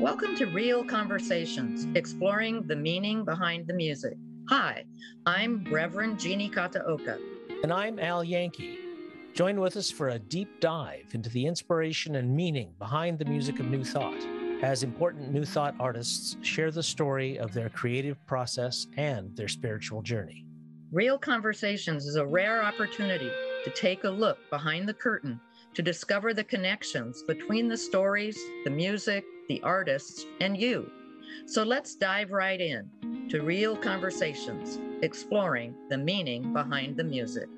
Welcome to Real Conversations, exploring the meaning behind the music. Hi, I'm Reverend Jeannie Kataoka. And I'm Al Yankee. Join with us for a deep dive into the inspiration and meaning behind the music of New Thought as important New Thought artists share the story of their creative process and their spiritual journey. Real Conversations is a rare opportunity to take a look behind the curtain to discover the connections between the stories, the music, the artists, and you. So let's dive right in to Real Conversations, exploring the meaning behind the music.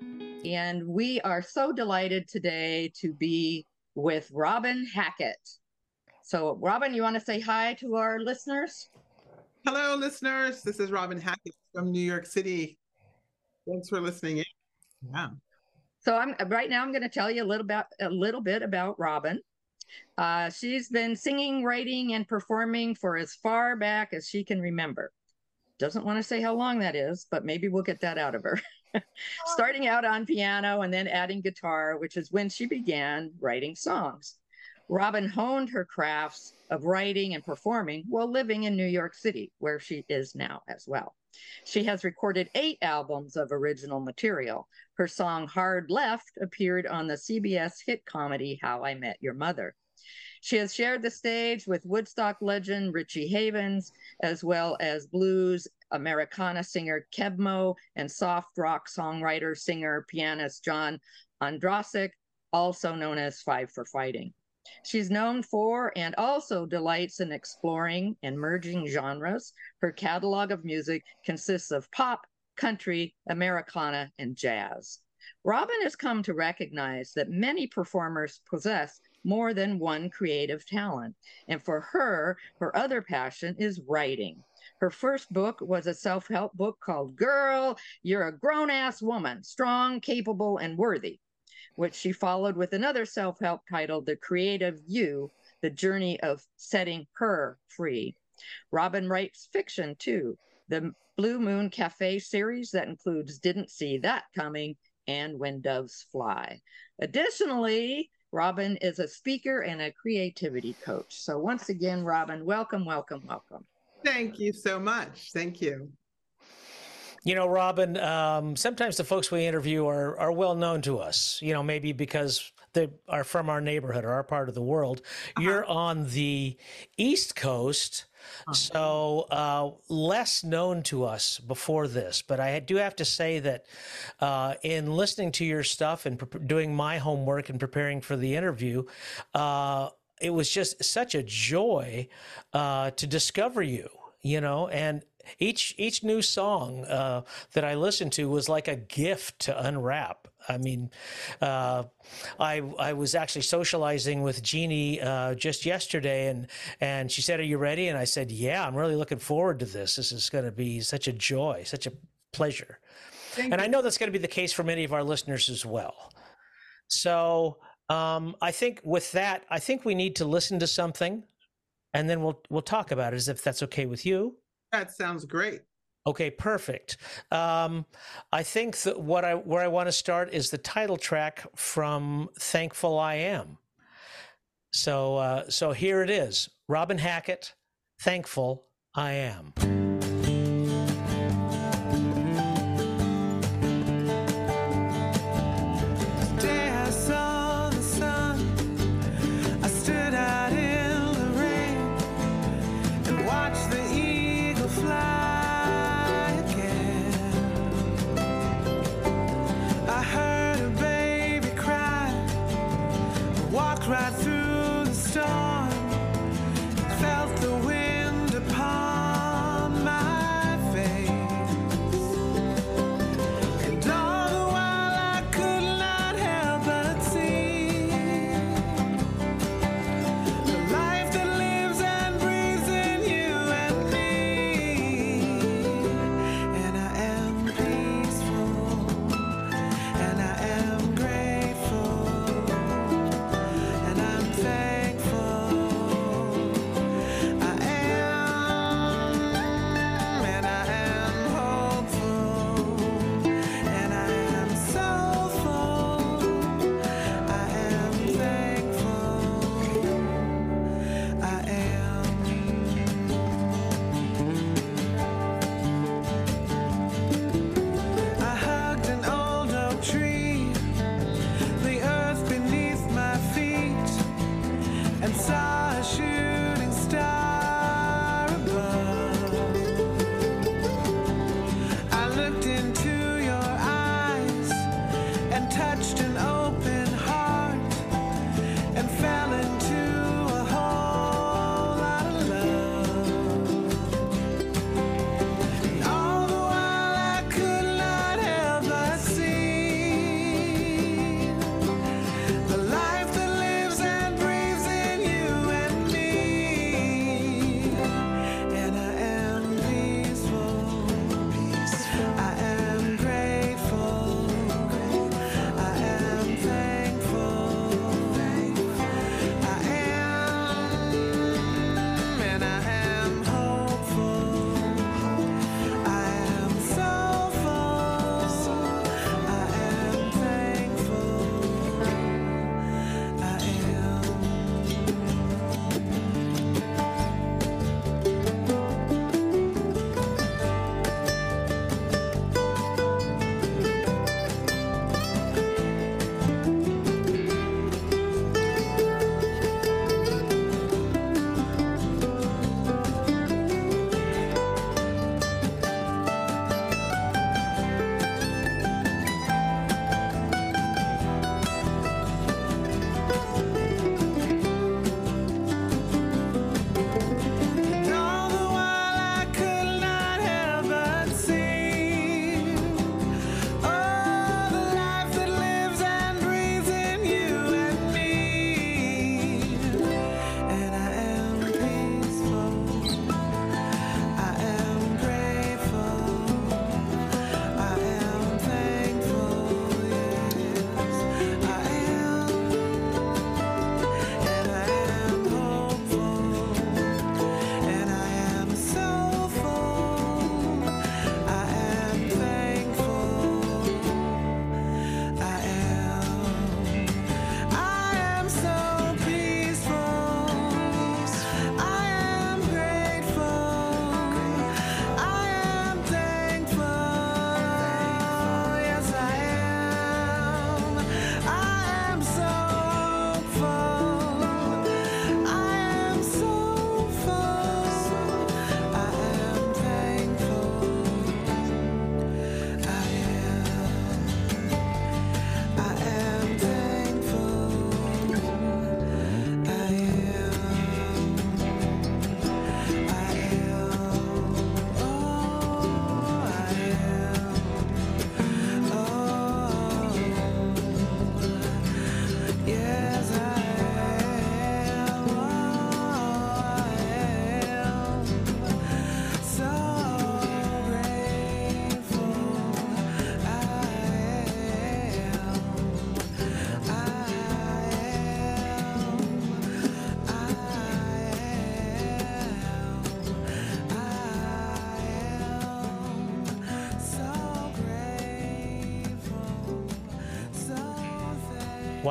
And we are so delighted today to be with Robin Hackett. So, Robin, you want to say hi to our listeners? Hello, listeners. This is Robin Hackett from New York City. Thanks for listening in. Yeah. So I'm right now. I'm going to tell you a little about a little bit about Robin. Uh, she's been singing, writing, and performing for as far back as she can remember. Doesn't want to say how long that is, but maybe we'll get that out of her. Starting out on piano and then adding guitar, which is when she began writing songs. Robin honed her crafts of writing and performing while living in New York City, where she is now as well. She has recorded eight albums of original material. Her song Hard Left appeared on the CBS hit comedy How I Met Your Mother. She has shared the stage with Woodstock legend Richie Havens, as well as blues Americana singer Keb' Mo' and soft rock songwriter, singer, pianist John Ondrasik, also known as Five for Fighting. She's known for and also delights in exploring and merging genres. Her catalog of music consists of pop, country, Americana, and jazz. Robin has come to recognize that many performers possess more than one creative talent. And for her, her other passion is writing. Her first book was a self help book called Girl, You're a Grown Ass Woman, Strong, Capable, and Worthy, which she followed with another self help titled The Creative You The Journey of Setting Her Free. Robin writes fiction too. The Blue Moon Cafe series that includes Didn't See That Coming and When Doves Fly. Additionally, Robin is a speaker and a creativity coach. So, once again, Robin, welcome, welcome, welcome. Thank you so much. Thank you. You know, Robin, um, sometimes the folks we interview are, are well known to us, you know, maybe because they are from our neighborhood or our part of the world. Uh-huh. You're on the East Coast, so uh, less known to us before this. But I do have to say that uh, in listening to your stuff and pre- doing my homework and preparing for the interview, uh, it was just such a joy uh, to discover you you know and each each new song uh, that I listened to was like a gift to unwrap. I mean, uh, I I was actually socializing with Jeannie uh, just yesterday, and and she said, "Are you ready?" And I said, "Yeah, I'm really looking forward to this. This is going to be such a joy, such a pleasure." Thank and you. I know that's going to be the case for many of our listeners as well. So um, I think with that, I think we need to listen to something, and then we'll we'll talk about it as if that's okay with you. That sounds great. Okay, perfect. Um, I think that what I where I want to start is the title track from "Thankful I Am." So uh, so here it is, Robin Hackett, "Thankful I Am."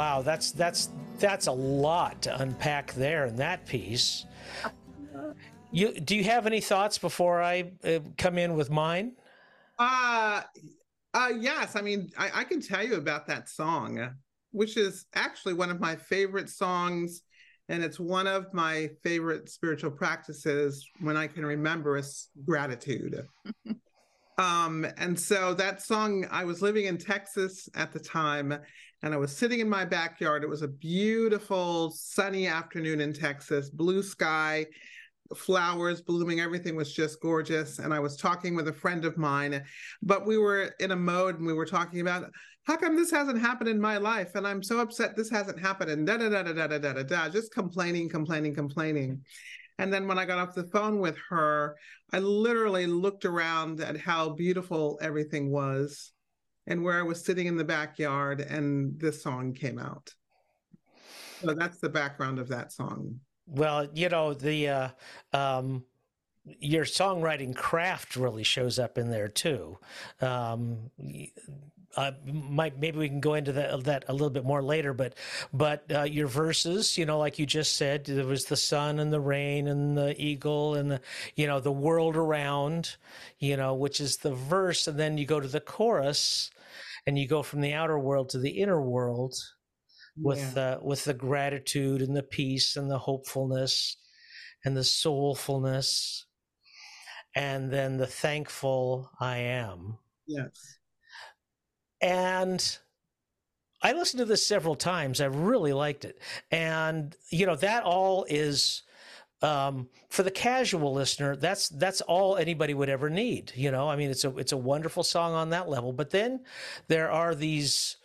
Wow, that's that's that's a lot to unpack there in that piece. You do you have any thoughts before I uh, come in with mine? Uh, uh yes. I mean, I, I can tell you about that song, which is actually one of my favorite songs, and it's one of my favorite spiritual practices when I can remember is gratitude. um, and so that song, I was living in Texas at the time, and I was sitting in my backyard. It was a beautiful sunny afternoon in Texas, blue sky flowers blooming everything was just gorgeous. And i was talking with a friend of mine but we were in a mode and we were talking about how come this hasn't happened in my life? And i'm so upset this hasn't happened. And da da da da da da da da just complaining complaining complaining. And then when i got off the phone with her i literally looked around at how beautiful everything was and where i was sitting in the backyard and this song came out so that's the background of that song well, you know the uh, um, your songwriting craft really shows up in there too. Um, uh, might maybe we can go into that that a little bit more later, but but uh, your verses, you know, like you just said, there was the sun and the rain and the eagle and the you know the world around, you know, which is the verse, and then you go to the chorus, and you go from the outer world to the inner world with yeah. uh, with the gratitude and the peace and the hopefulness and the soulfulness and then the thankful I am. Yes. And I listened to this several times. I really liked it. And you know, that all is um, for the casual listener, that's that's all anybody would ever need. You know, I mean, it's a it's a wonderful song on that level. But then there are these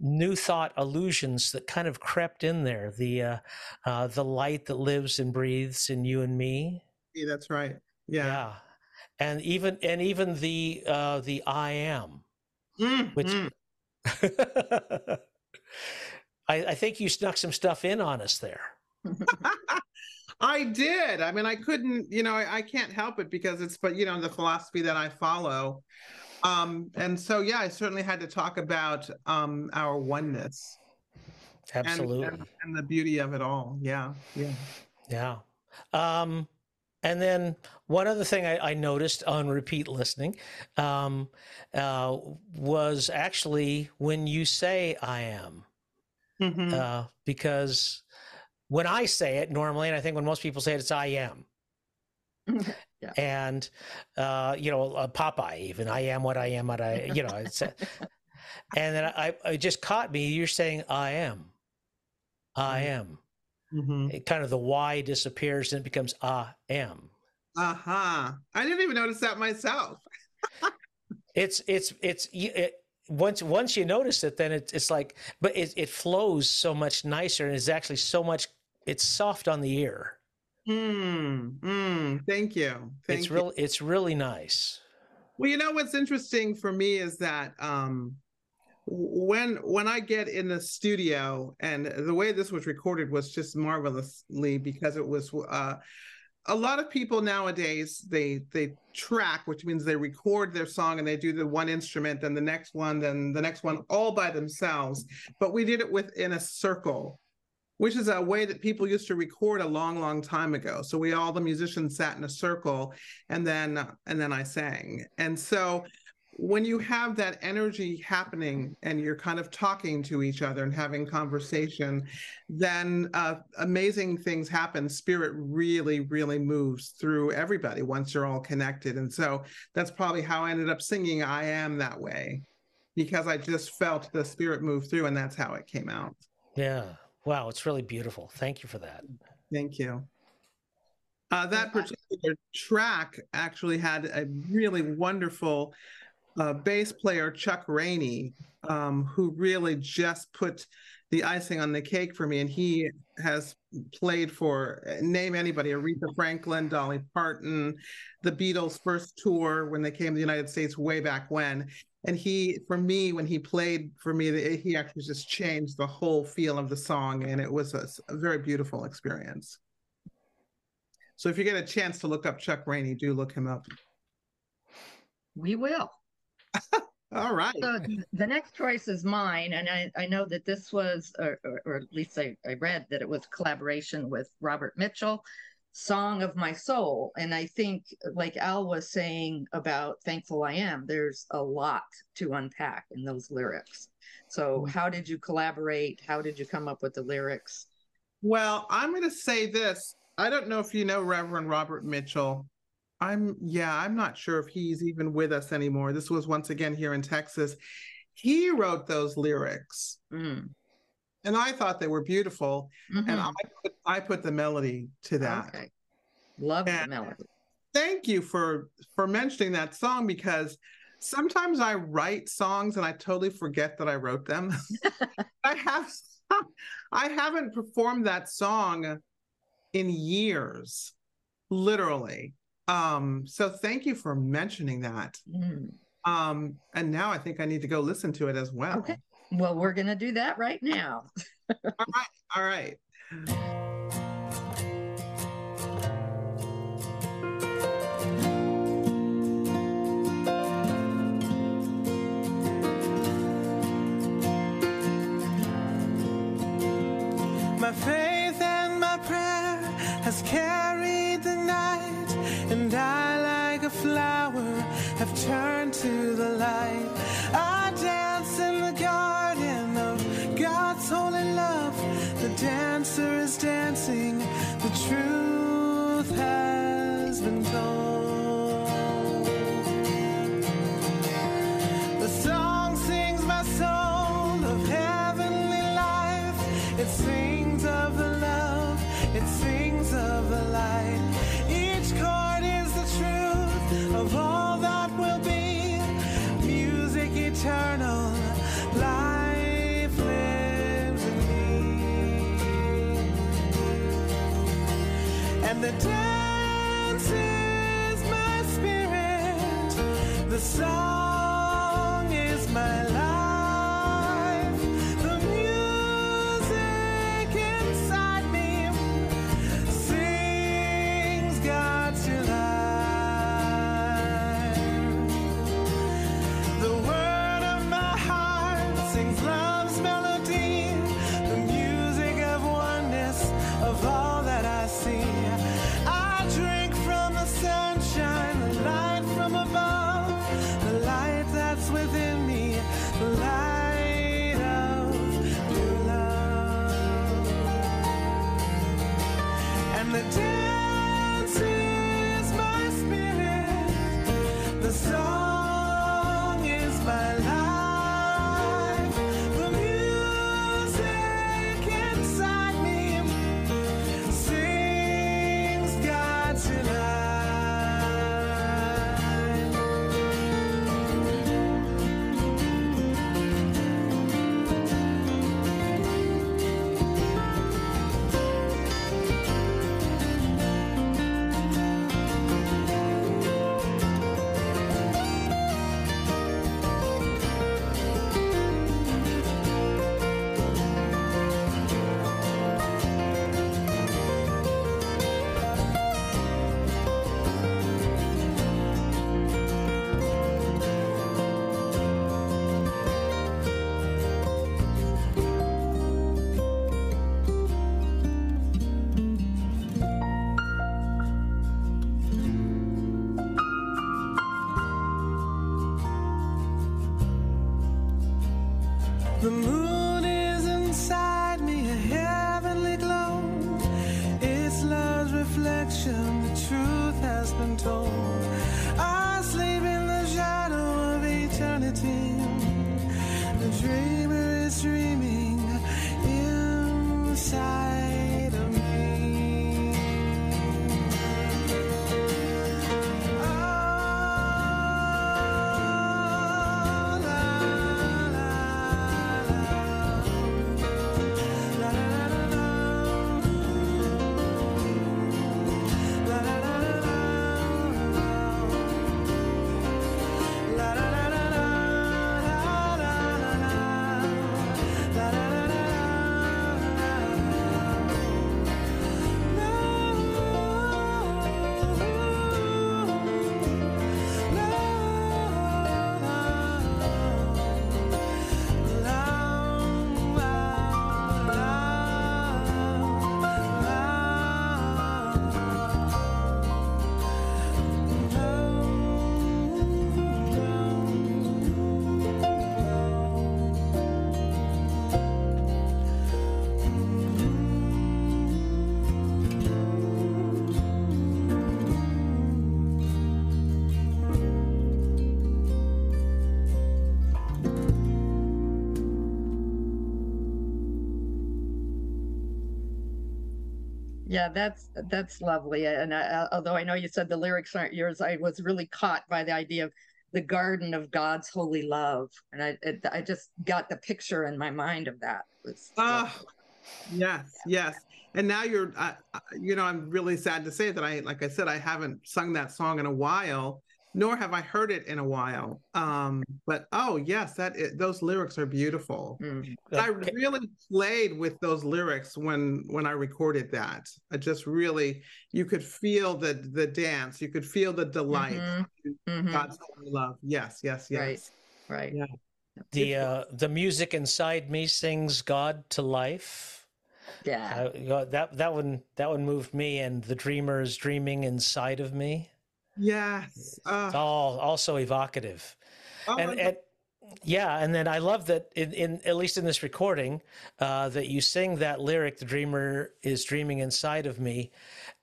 new thought illusions that kind of crept in there. The uh, uh, the light that lives and breathes in you and me. Yeah, that's right. Yeah. yeah. And even and even the uh, the I am, mm, which mm. I, I think you snuck some stuff in on us there. I did. I mean, I couldn't, you know, I, I, can't help it because it's, but you know, the philosophy that I follow. Um, and so, yeah, I certainly had to talk about um, our oneness. Absolutely. And, and, and, the beauty of it all. Yeah. Yeah. Yeah. Um, and then one other thing I, I noticed on repeat listening um, uh, was actually when you say I am. Mm-hmm. Uh, because when I say it normally, and I think when most people say it, it's I am. Yeah. And, uh, you know, uh, Popeye, even I am what I am, what I, you know, it's, and then I, I just caught me. You're saying I am, I mm-hmm. am. Mm-hmm. It kind of the why disappears and it becomes I am. Uh huh. I didn't even notice that myself. it's it's it's it, once once you notice it, then it, it's like, but it it flows so much nicer and it's actually so much. It's soft on the ear. Mm, mm, thank you. Thank it's real. It's really nice. Well, you know what's interesting for me is that um, when when I get in the studio, and the way this was recorded was just marvelously because it was. Uh, a lot of people nowadays they they track which means they record their song and they do the one instrument then the next one then the next one all by themselves but we did it within a circle which is a way that people used to record a long long time ago. So we all the musicians sat in a circle and then and then i sang. And so when you have that energy happening and you're kind of talking to each other and having conversation then uh, amazing things happen. Spirit really really moves through everybody once you're all connected. And so that's probably how i ended up singing i am that way because i just felt the spirit move through and that's how it came out. Yeah Wow, it's really beautiful. Thank you for that. Thank you. Uh, that particular track actually had a really wonderful uh, bass player, Chuck Rainey, um, who really just put the icing on the cake for me. And he has played for eh, name anybody Aretha Franklin, Dolly Parton, the Beatles' first tour when they came to the United States way back when. And he for me when he played for me eh, he actually just changed the whole feel of the song and it was a, a, very beautiful experience. So if you get a chance to look up chuck rainey do look him up. We will All right. So the next choice is mine, and I, I know that this was, or, or, or at least I, I read that it was collaboration with Robert Mitchell, "Song of My Soul." And I think, like Al was saying about "Thankful I Am," there's a lot to unpack in those lyrics. So, mm-hmm. how did you collaborate? How did you come up with the lyrics? Well, I'm going to say this. I don't know if you know Reverend Robert Mitchell. I'm yeah, I'm not sure if he's even with us anymore. This was once again here in Texas. He wrote those lyrics. Mm. And I thought they were beautiful. Mhm. And I put, I put the melody to that. Okay. Love the melody. Thank you for for mentioning that song because sometimes I write songs and I totally forget that I wrote them. I have I haven't performed that song in years, literally. Um, so thank you for mentioning that. Mm. Um, and now I think I need to go listen to it as well. Okay. Well, we're going to do that right now. All right. My faith and my prayer has carried Yeah, that's that's lovely. And uh, although I know you said the lyrics aren't yours, I was really caught by the idea of the garden of God's holy love, and I it, I just got the picture in my mind of that. Was Ah, yes, yes. And now you're, uh, uh, you know, I'm really sad to say that I, like I said, I haven't sung that song in a while, nor have I heard it in a while. Um, but oh yes, that i those lyrics are beautiful. Mm. I really played with those lyrics when when I recorded that. I just really, you could feel the the dance, you could feel the delight. Mhm. in Mhm. God's holy love. Yes, yes, yes. Right. Right. Yeah. The uh, the music inside me sings God to life. Yeah. I, you know, that that one that one moved me, and the dreamer is dreaming inside of me. Yes. It's Uh, all also evocative, oh and and yeah, and then I love that in, in at least in this recording, uh, that you sing that lyric, "The dreamer is dreaming inside of me,"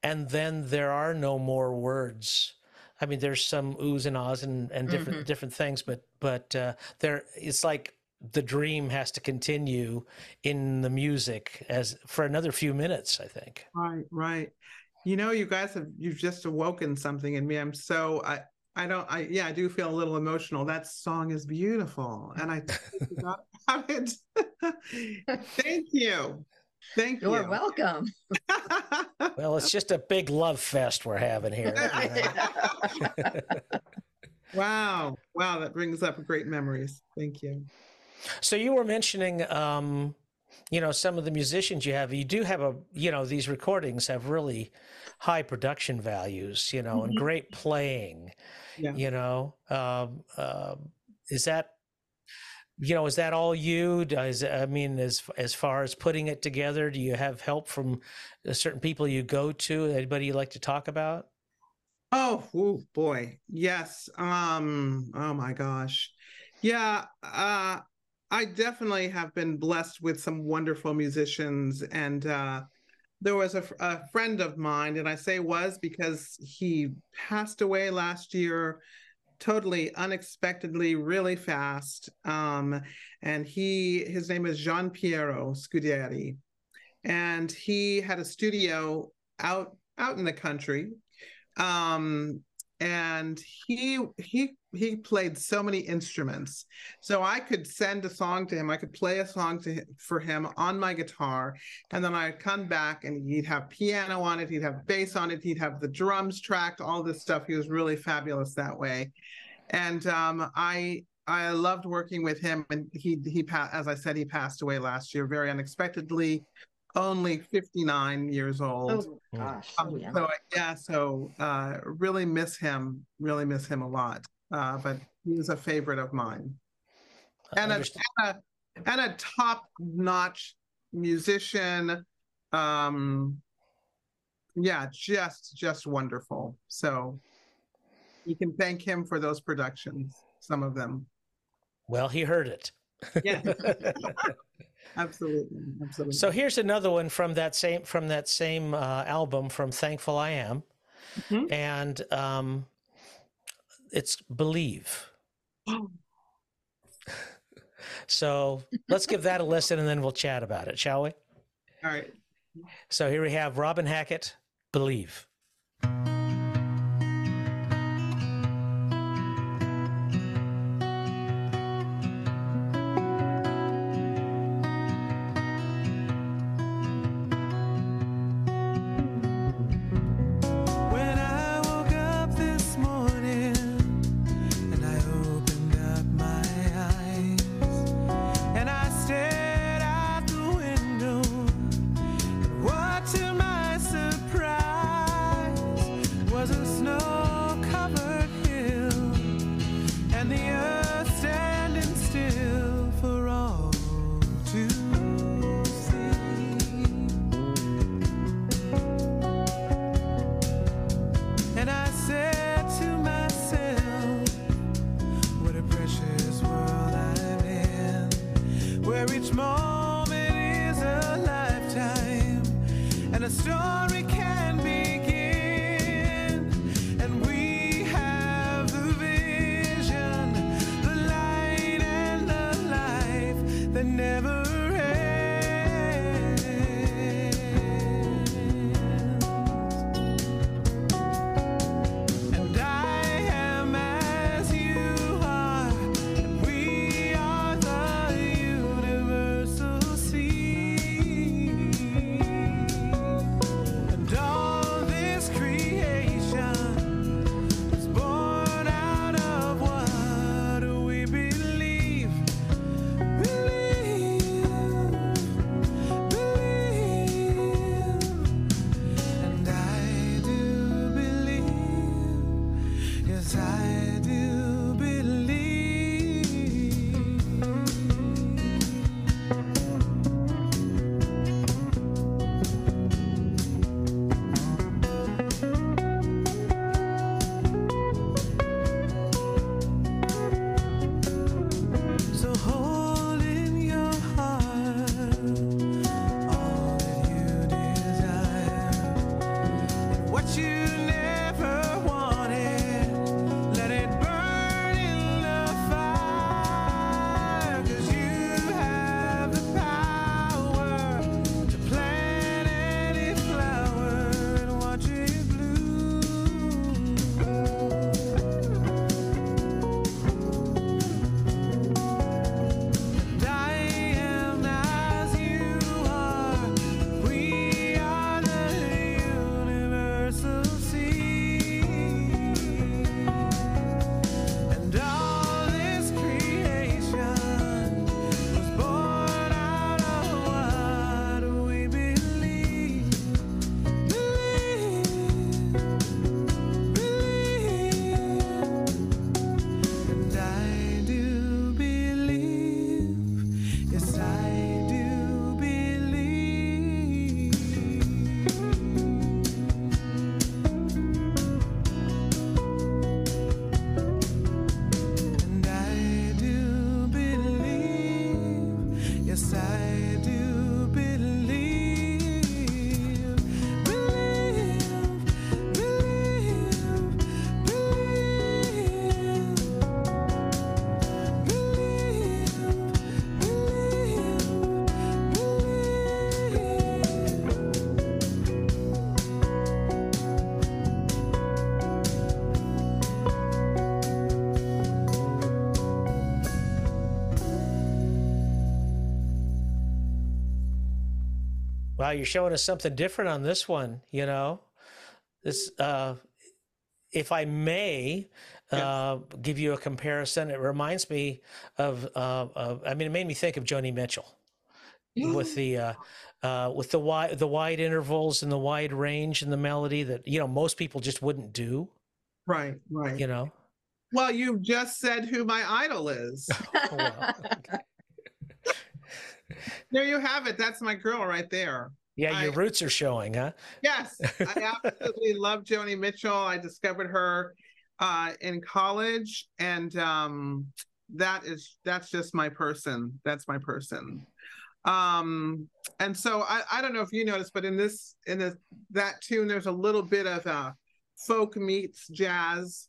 and then there are no more words. I mean, there's some oohs and ahs and, and different different things, but but uh, there it's like the dream has to continue in the music as for another few minutes. I think. Right, right. You know, you guys have you've just awoken something in me. I'm so I I don't I yeah, I do feel a little emotional. That song is beautiful. And I totally forgot about it. Thank you. Thank You're you. welcome. Well, it's just a big love fest we're having here. you know? wow. Wow, that brings up great memories. Thank you. So you were mentioning, um, you know, some of the musicians you have. You do have a, you know, these recordings have really high production values, you know, and Mhm. great playing. Yeah. You know, um, um, is that, you know, is that all you? Does I mean, as as far as putting it together, do you have help from uh, certain people you go to? Anybody you like to talk about? Oh, oh boy. Yes. Um, oh my gosh. Yeah, uh I definitely have been blessed with some wonderful musicians and uh there was a, a friend of mine and I say was because he passed away last year totally unexpectedly really fast um and he his name is Gian Piero Scudieri and he had a studio out out in the country um and he he he played so many instruments. So i could send a song to him. I could play a song to him, for him on my guitar. And then i'd come back and he'd have piano on it. He'd have bass on it. He'd have the drums tracked all this stuff. He was really fabulous that way. And um i i loved working with him. And he he as i said he passed away last year very unexpectedly only 59 years old. Oh gosh. um, Oh, yeah. so yeah, so uh, really miss him, really miss him a lot. Uh, but he was a favorite of mine, and a, and a and a top-notch musician. Um, yeah, just just wonderful. So you can thank him for those productions. Some of them. Well, he heard it. Yeah, absolutely, absolutely. So here's another one from that same from that same uh, album from Thankful I Am, Mhm. and um, it's Believe. Oh. So let's give that a listen, and then we'll chat about it, shall we? all right. So here we have Robin Hackett, Believe. Wow, you're showing us something different on this one. You know, this. Uh, if I may uh, give you a comparison, it reminds me of, uh, of. I mean, it made me think of Joni Mitchell with the uh, uh, with the wide the wide intervals and the wide range and the melody that you know most people just wouldn't do. Right, right. You know. Well, you just said who my idol is. Oh, well, okay. There you have it. That's my girl right there. Yeah, your I- roots are showing, huh? Yes, I absolutely love Joni Mitchell. I discovered her uh, in college, and um, that is that's just my person. That's my person. Um, and so I, I don't know if you noticed, but in this in this that tune, there's a little bit of uh, folk meets jazz,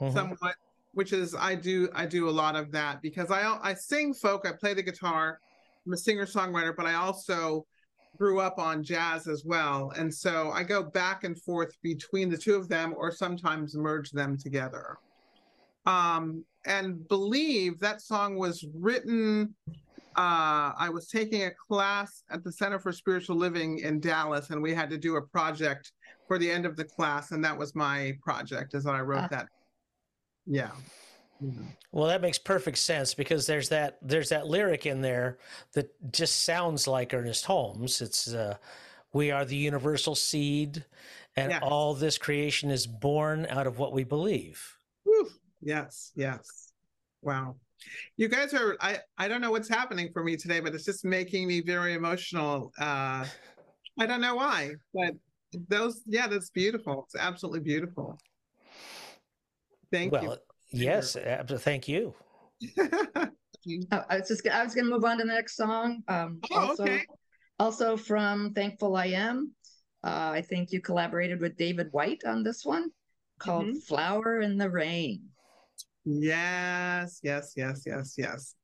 Mhm. somewhat, which is I do I do a lot of that because I I sing folk. I play the guitar. I'm a singer songwriter, but I also grew up on jazz as well. And so I go back and forth between the two of them or sometimes merge them together. Um, and believe that song was written. Uh, I was taking a class at the Center for Spiritual Living in Dallas, and we had to do a project for the end of the class, and that was my project as I wrote Ah. that. Yeah. Well, that makes perfect sense because there's that there's that lyric in there that just sounds like Ernest Holmes. It's uh, "We are the universal seed, and all this creation is born out of what we believe." Whew. Yes, yes. Wow. You guys are I I don't know what's happening for me today, but it's just making me very emotional. Uh I don't know why, but those yeah, that's beautiful. It's absolutely beautiful. Thank well, yes, ab- thank you. you. Oh, I was just I was going to move on to the next song. Um, Oh, also, okay. also from Thankful I Am. Uh, I think you collaborated with David White on this one called Mhm. "Flower in the Rain." Yes, yes, yes, yes, yes.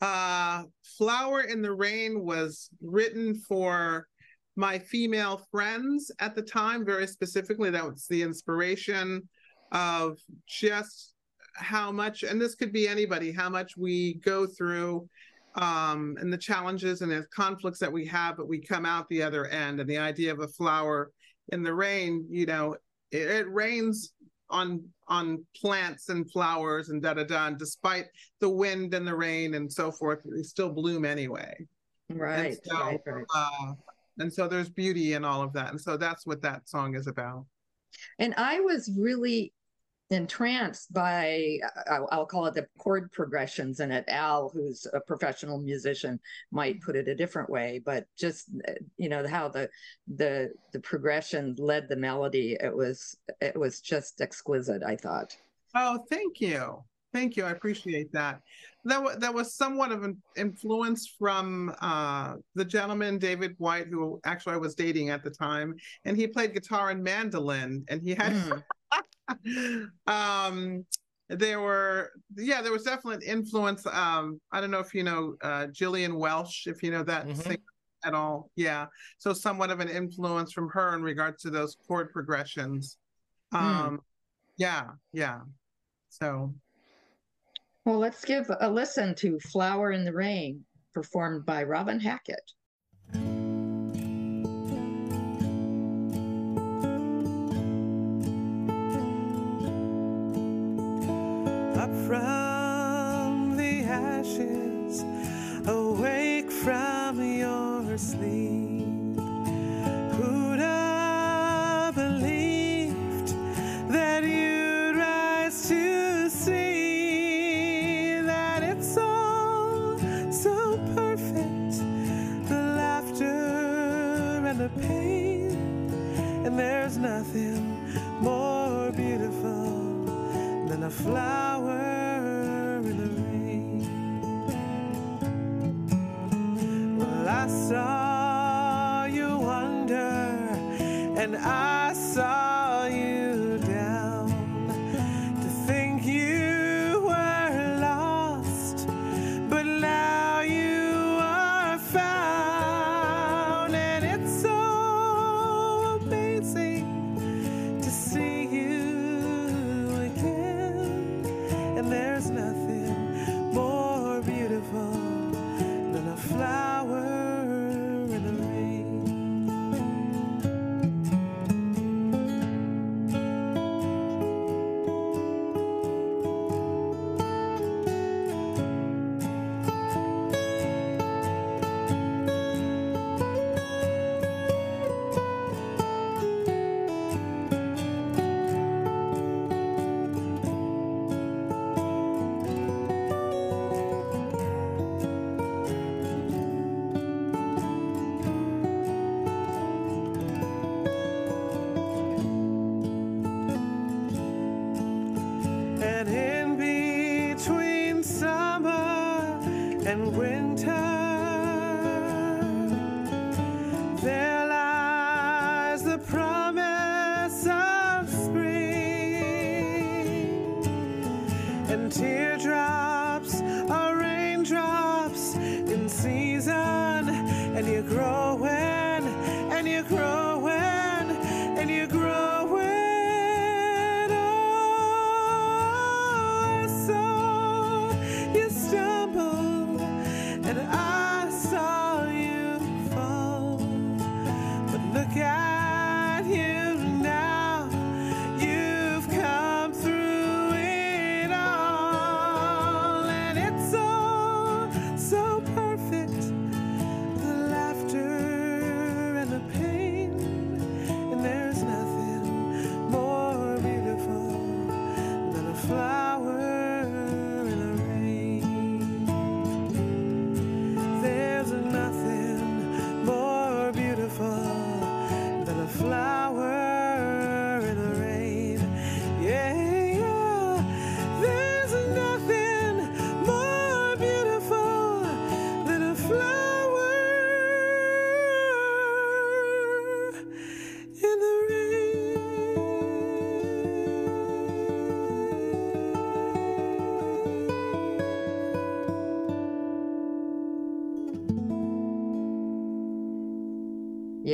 Uh Flower in the Rain was written for my female friends at the time, very specifically. That was the inspiration of just how much, and this could be anybody, how much we go through um and the challenges and the conflicts that we have, but we come out the other end. And the idea of a flower in the rain, you know, it, it rains on on plants and flowers and da da da. And despite the wind and the rain and so forth, they still bloom anyway. Right, so, right, right. Uh, and so there's beauty in all of that. And so that's what that song is about. And I was really entranced by I'll, call it the chord progressions in it. Al, who's a professional musician, might put it a different way, but just you know how the the the progression led the melody. It was it was just exquisite. I thought. Oh, thank you. Thank you. I appreciate that. That, that was somewhat of an influence from uh, the gentleman, David White, who actually I was dating at the time. And he played guitar and mandolin. And he had Mm. um there were yeah there was definitely an influence um i don't know if you know uh Gillian Welch if you know that Mhm. singer at all. Yeah. So somewhat of an influence from her in regards to those chord progressions. Um yeah yeah. So. Well, let's give a listen to "Flower in the Rain," performed by Robin Hackett. Than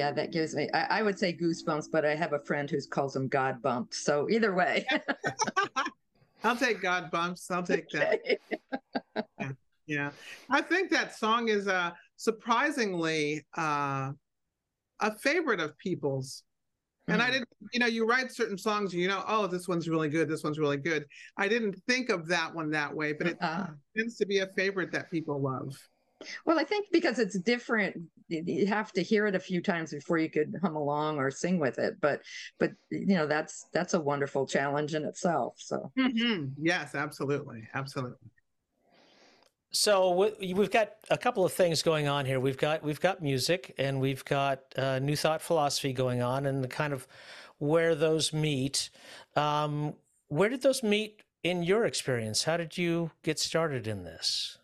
Yeah, that gives me, I, I would say goosebumps, but I have a friend who calls them God bumps. So either way. I'll take God bumps. I'll take that. Yeah. I think that song is uh surprisingly uh a favorite of people's. And I Mm. didn't, you know, you write certain songs, you know, oh, this one's really good, this one's really good. I didn't think of that one that way, but it Uh, tends to be a favorite that people love. well, I think because it's different, you have to hear it a few times before you could hum along or sing with it. But, but you know, that's that's a wonderful challenge in itself. So Mhm. Yes, absolutely. Absolutely. So we- we've got a couple of things going on here. We've got we've got music and we've got uh, new thought philosophy going on, and the kind of where those meet. Um, where did those meet in your experience? How did you get started in this?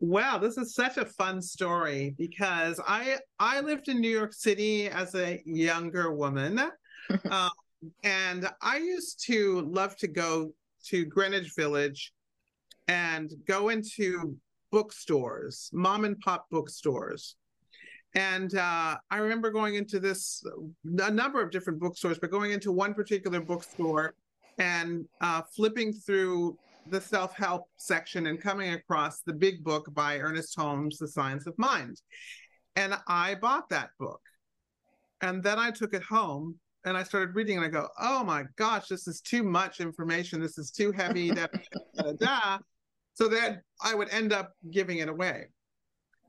Wow, this is such a fun story because I I lived in New York City as a younger woman, um, and I used to love to go to Greenwich Village and go into bookstores, mom and pop bookstores. And uh, I remember going into this a number of different bookstores, but going into one particular bookstore and uh, flipping through the self-help section and coming across the big book by Ernest Holmes, The Science of Mind. And I bought that book. And then I took it home and I started reading and I go, oh my gosh, this is too much information. This is too heavy. da, da, da. So then I would end up giving it away.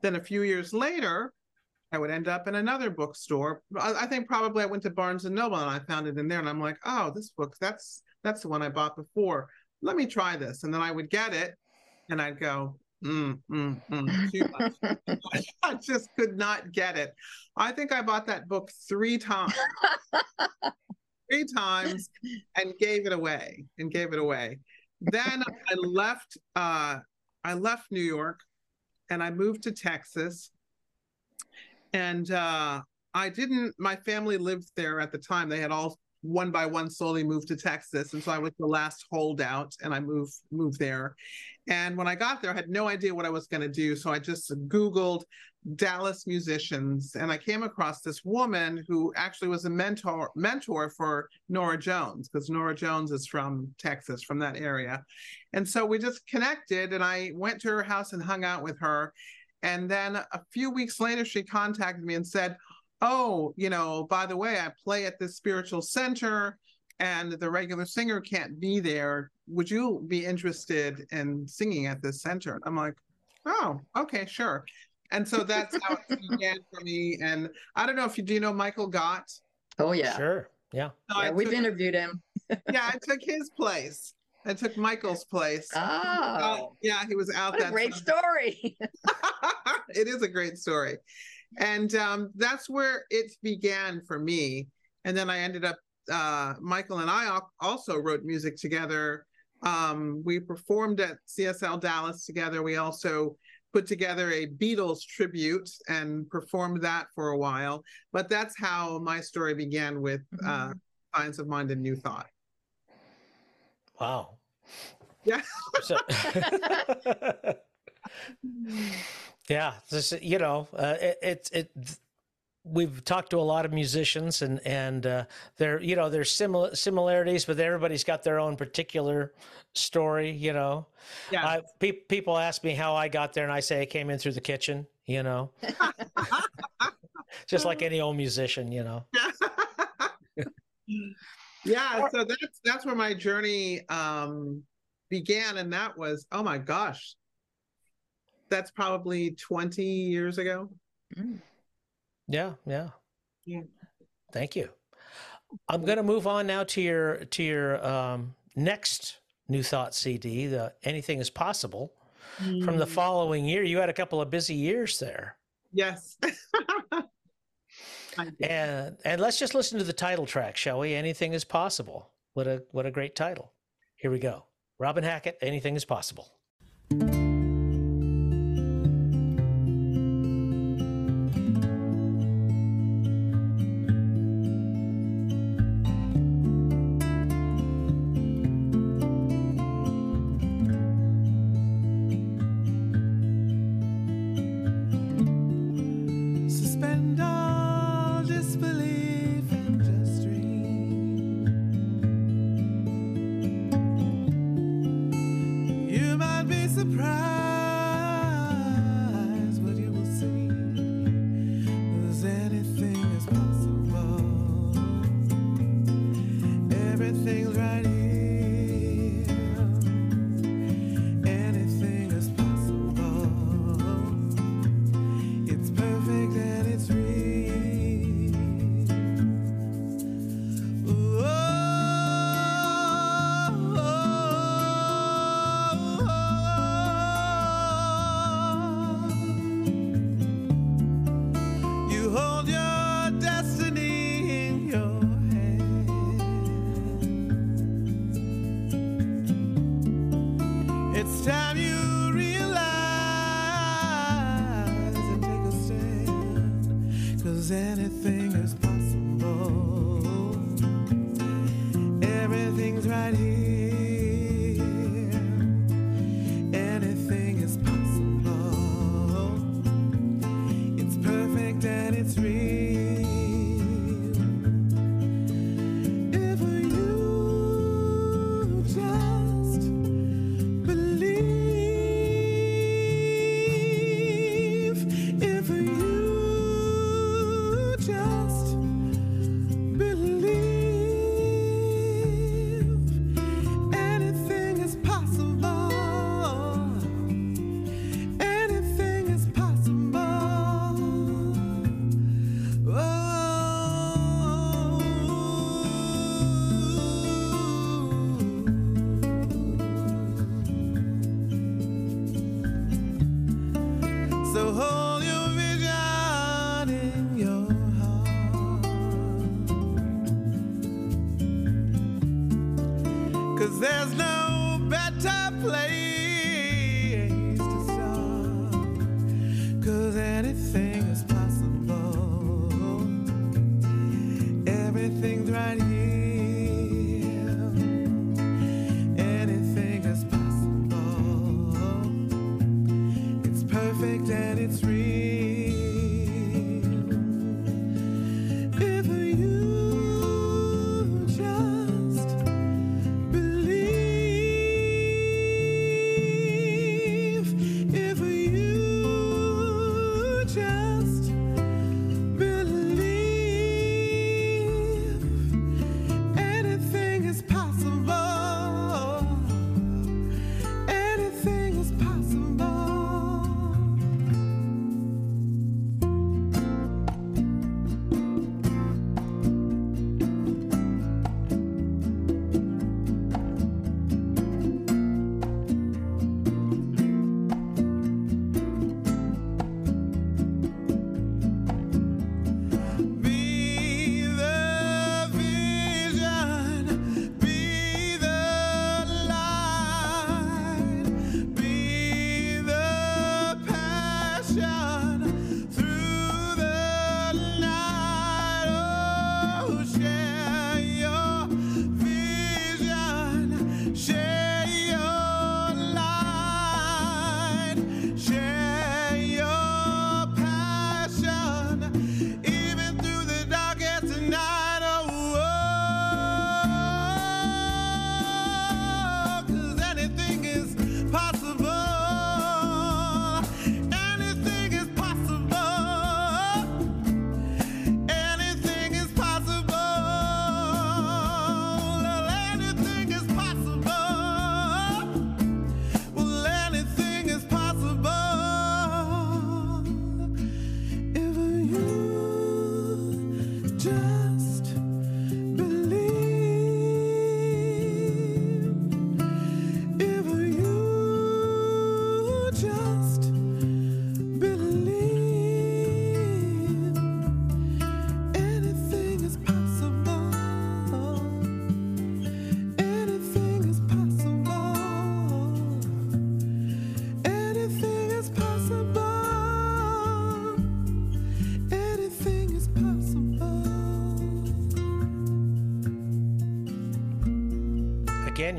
Then a few years later, I would end up in another bookstore. I think probably I went to Barnes and Noble and I found it in there. And I'm like, oh, this book, that's that's the one I bought before. Let me try this. And then I would get it and I'd go, mm, mm, mm, too much. I just could not get it. I think I bought that book three times, three times, and gave it away. And gave it away. Then I left. Uh, I left New York, and I moved to Texas. And uh, I didn't. My family lived there at the time. They had all one by one slowly moved to Texas, and so I was the last holdout, and I moved moved there. And when I got there, I had no idea what I was going to do, so I just Googled Dallas musicians, and I came across this woman who actually was a mentor mentor for Norah Jones because Norah Jones is from Texas, from that area, and so we just connected, and I went to her house and hung out with her, and then a few weeks later, she contacted me and said, "Oh, you know, by the way, I play at this spiritual center." And the regular singer can't be there. Would you be interested in singing at this center? I'm like, oh, okay, sure and so that's how it began for me. And I don't know if you do you know Michael Gott. oh yeah, Sure. Yeah. So I yeah we've took- interviewed him. yeah, I took his place. I took Michael's place. Oh, Uh, yeah, he was out what a that great summer. story. it is a great story. And um, that's where it began for me. And then I ended up, uh, Michael and I also wrote music together. Um, we performed at CSL Dallas together. We also put together a Beatles tribute and performed that for a while. But that's how my story began with uh, Science of Mind and New Thought. Wow. Yeah. So- yeah, this, you know, uh, it, it, it, we've talked to a lot of musicians and, and, uh, there, you know, there's similar similarities, but everybody's got their own particular story, you know. Yeah. I, pe- people ask me how I got there and I say I came in through the kitchen, you know, just like any old musician, you know. yeah so that's that's where my journey um began and that was oh my gosh that's probably 20 years ago Mm. Yeah, yeah. Yeah. Thank you. I'm going to move on now to your to your um, next New Thought CD, the Anything is Possible, from the Mm, following year. You had a couple of busy years there. yes And and let's just listen to the title track, shall we? Anything is possible. What a what a great title. Here we go. Robin Hackett, Anything is Possible.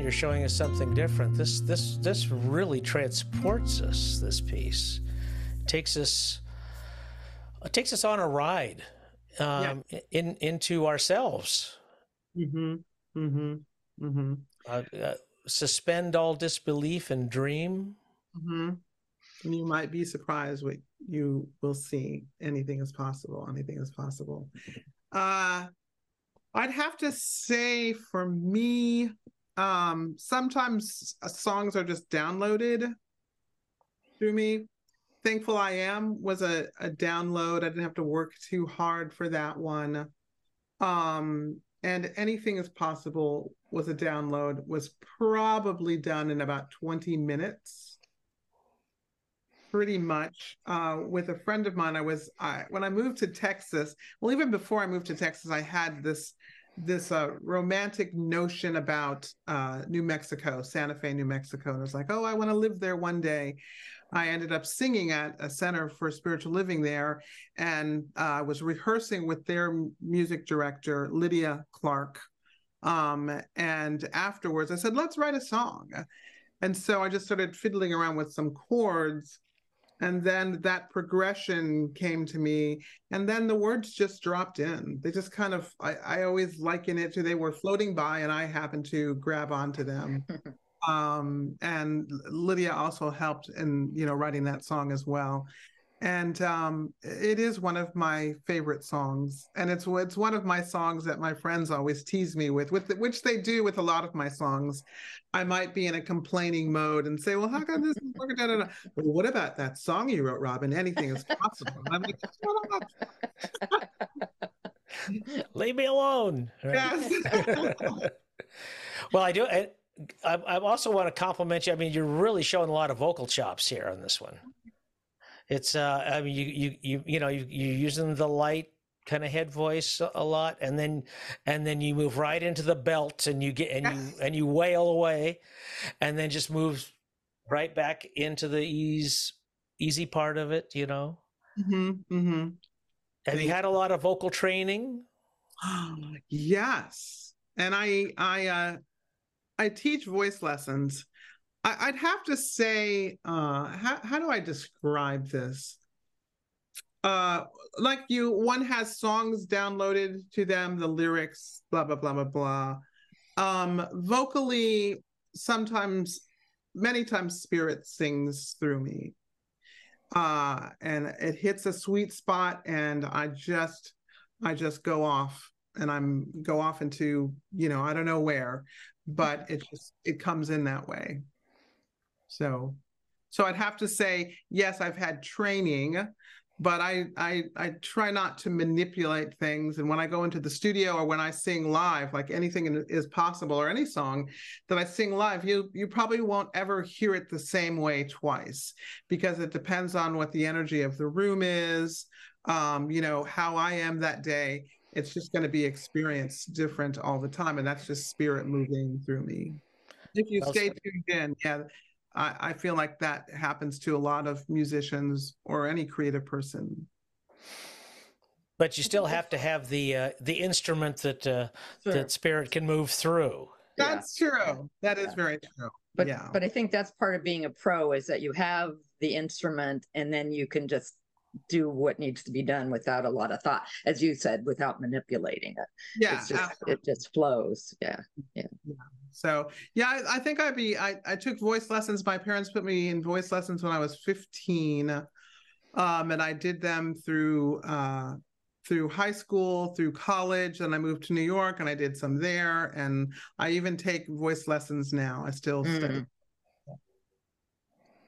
You're showing us something different. This this this really transports us. This piece takes us it takes us on a ride um, in into ourselves. Mm-hmm. Mm-hmm. Mm-hmm. Uh, uh, suspend all disbelief and dream. Mm-hmm. And you might be surprised what you will see. Anything is possible. Anything is possible. Uh, I'd have to say for me, um, sometimes songs are just downloaded through me. Thankful I Am was a, a download. I didn't have to work too hard for that one. Um, and Anything is Possible was a download, was probably done in about 20 minutes pretty much uh, with a friend of mine i was I, when i moved to texas well even before i moved to texas i had this this uh, romantic notion about uh, new mexico santa fe new mexico. And i was like oh i want to live there one day. I ended up singing at a center for spiritual living there and i was rehearsing with their music director lydia clark. Um, and afterwards i said let's write a song. And so i just started fiddling around with some chords and then that progression came to me and then the words just dropped in. They just kind of i, I always liken it to they were floating by and i happened to grab onto them. Um, and lydia also helped in you know writing that song as well and um, it is one of my favorite songs and it's it's one of my songs that my friends always tease me with with the, which they do with a lot of my songs i might be in a complaining mode and say well how come this is working da, da, da. well what about that song you wrote robin anything is possible i'm like "Shut up." Leave me alone. right? yes well, I do. I I also want to compliment you. I mean, you're really showing a lot of vocal chops here on this one. It's, uh, I mean, you you you you know, you you're using the light kind of head voice a- lot, and then and then you move right into the belt, and you get and you and you wail away, and then just move right back into the ease easy part of it. You know, Mm hmm Mm hmm have you had a lot of vocal training? yes and i i uh i teach voice lessons I, i'd have to say uh how, how do i describe this? Uh like you one has songs downloaded to them the lyrics blah blah blah blah blah. Um vocally sometimes many times spirit sings through me. Uh and it hits a sweet spot and i just i just go off and i'm go off into you know i don't know where but it just it comes in that way so so i'd have to say yes i've had training but I, I I try not to manipulate things. And when I go into the studio or when I sing live, like anything is possible or any song that I sing live, you you probably won't ever hear it the same way twice because it depends on what the energy of the room is, um, you know, how I am that day. It's just going to be experienced different all the time, and that's just spirit moving through me. If you Well stay tuned in, yeah, I, I feel like that happens to a lot of musicians or any creative person. But you still have to have the uh, the instrument that uh, Sure. that spirit can move through. Yeah. That's true. That is Yeah. very true. But yeah. but I think that's part of being a pro is that you have the instrument and then you can just do what needs to be done without a lot of thought, as you said, without manipulating it. yeah. just it just flows. Yeah. Yeah. So yeah, I, I think I'd be. I, I took voice lessons. My parents put me in voice lessons when I was 15, um, and I did them through uh, through high school, through college, and I moved to New York, and I did some there. And I even take voice lessons now. I still study. Mhm.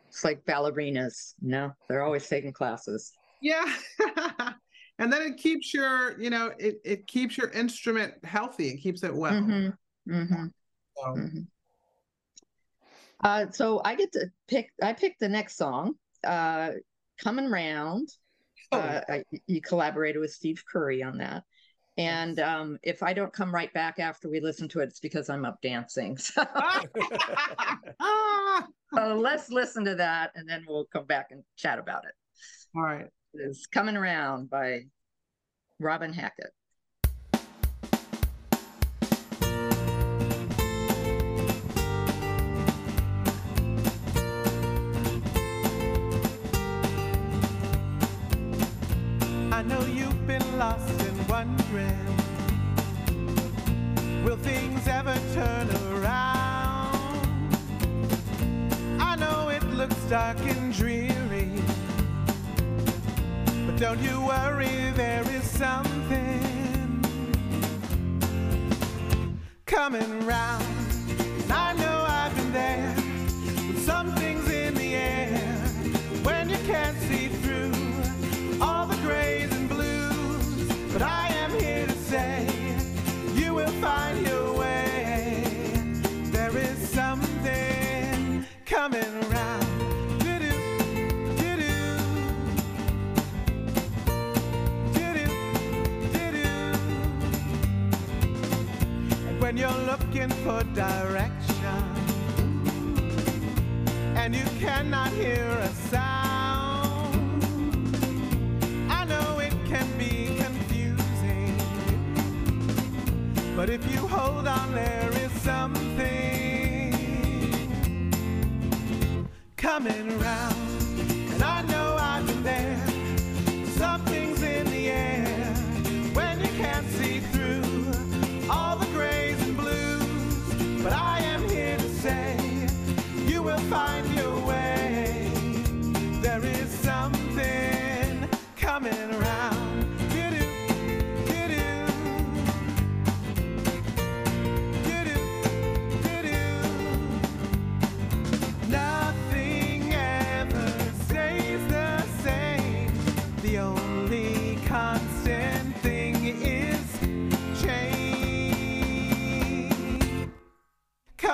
It's like ballerinas, no, they're always taking classes. Yeah. and then it keeps your you know it, it keeps your instrument healthy it keeps it well Mm-hmm. Mm-hmm. so, Mhm. Uh, so I get to pick. I picked the next song, uh, "Coming Round." oh, Uh, I, you collaborated with Steve Curry on that, and um, if I don't come right back after we listen to it, it's because I'm up dancing. So, so let's listen to that, and then we'll come back and chat about it. all right It's "Coming Around" by Robin Hackett. I know you've been lost and wondering Will things ever turn around? I know it looks dark and dreary don't you worry, there is something coming round. I know I've been there looking for direction and you cannot hear a sound. I know it can be confusing, but if you hold on, there is something coming around.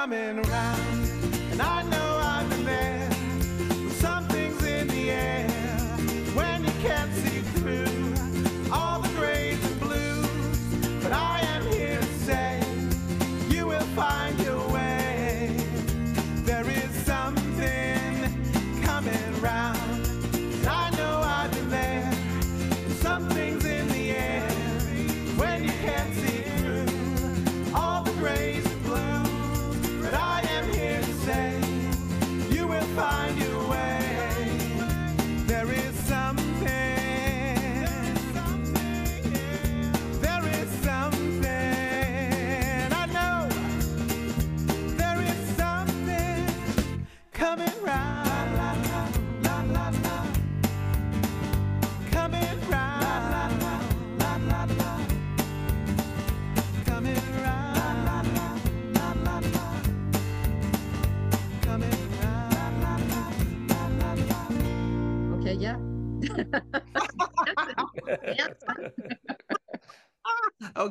Coming around.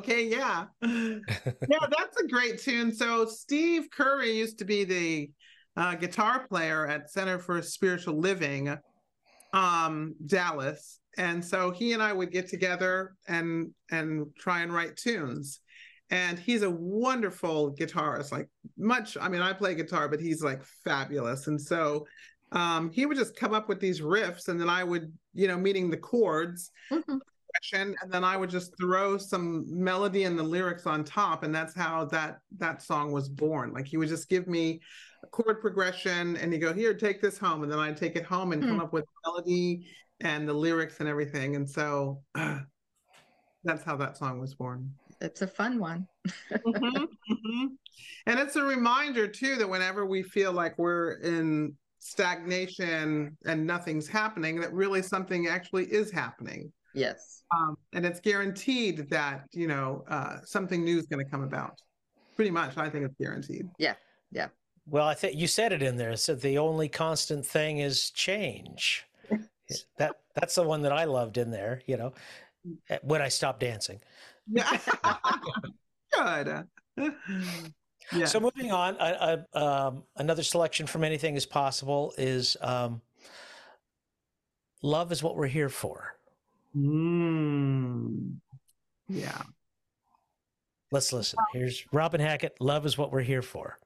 Okay yeah. Yeah that's a great tune. So steve curry used to be the uh, guitar player at center for spiritual living um dallas. And so he and i would get together and and try and write tunes. And he's a wonderful guitarist like much i mean i play guitar but he's like fabulous. And so um he would just come up with these riffs and then i would you know meeting the chords Mhm. And then I would just throw some melody and the lyrics on top, and that's how that that song was born. Like he would just give me a chord progression, and he go, "Here, take this home," and then I'd take it home and come Hmm. up with melody and the lyrics and everything, and so that's how that song was born. It's a fun one. Mhm, mhm. And it's a reminder too that whenever we feel like we're in stagnation and nothing's happening, that really something actually is happening. Yes. Um, and it's guaranteed that, you know, uh, something new is going to come about. Pretty much, I think it's guaranteed. Yeah. Yeah. Well, I think you said it in there. Said the only constant thing is change. that that's the one that I loved in there, you know, eh, when I stopped dancing. Yeah. Good. Yeah. So moving on, I, I, um, another selection from Anything Is Possible is um, Love is What We're Here For. Mm. Yeah. Let's listen. Here's Robin Hackett. Love is what we're here for.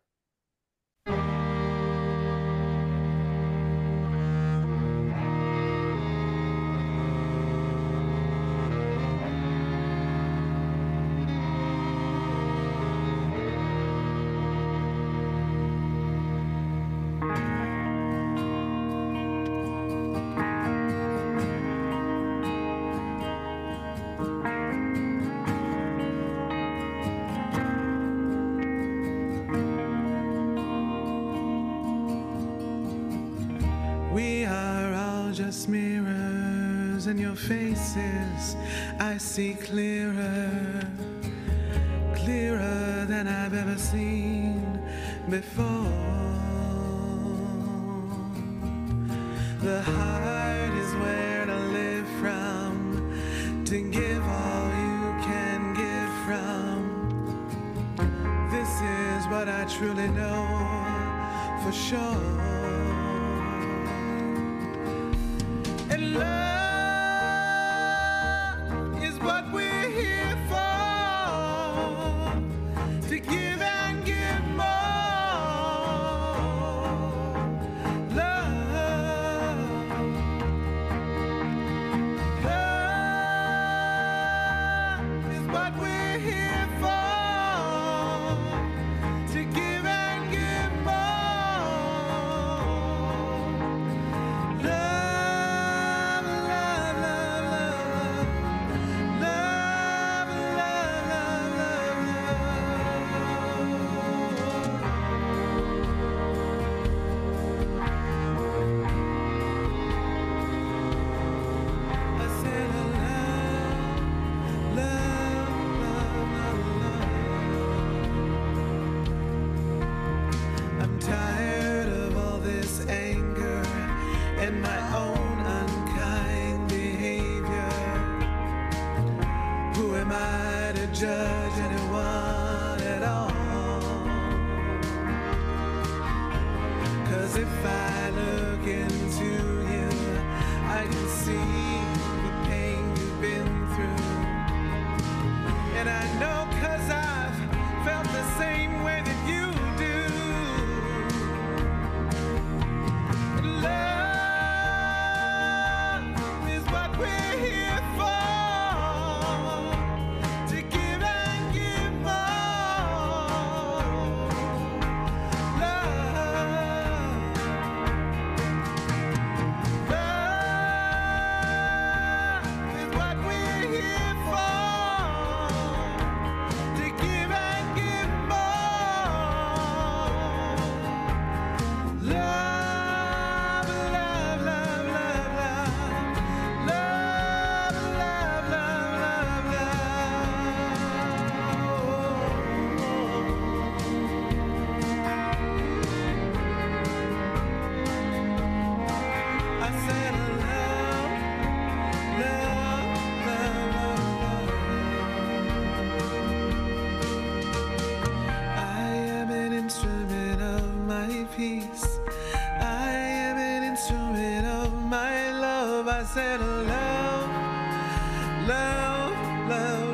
love, love, love.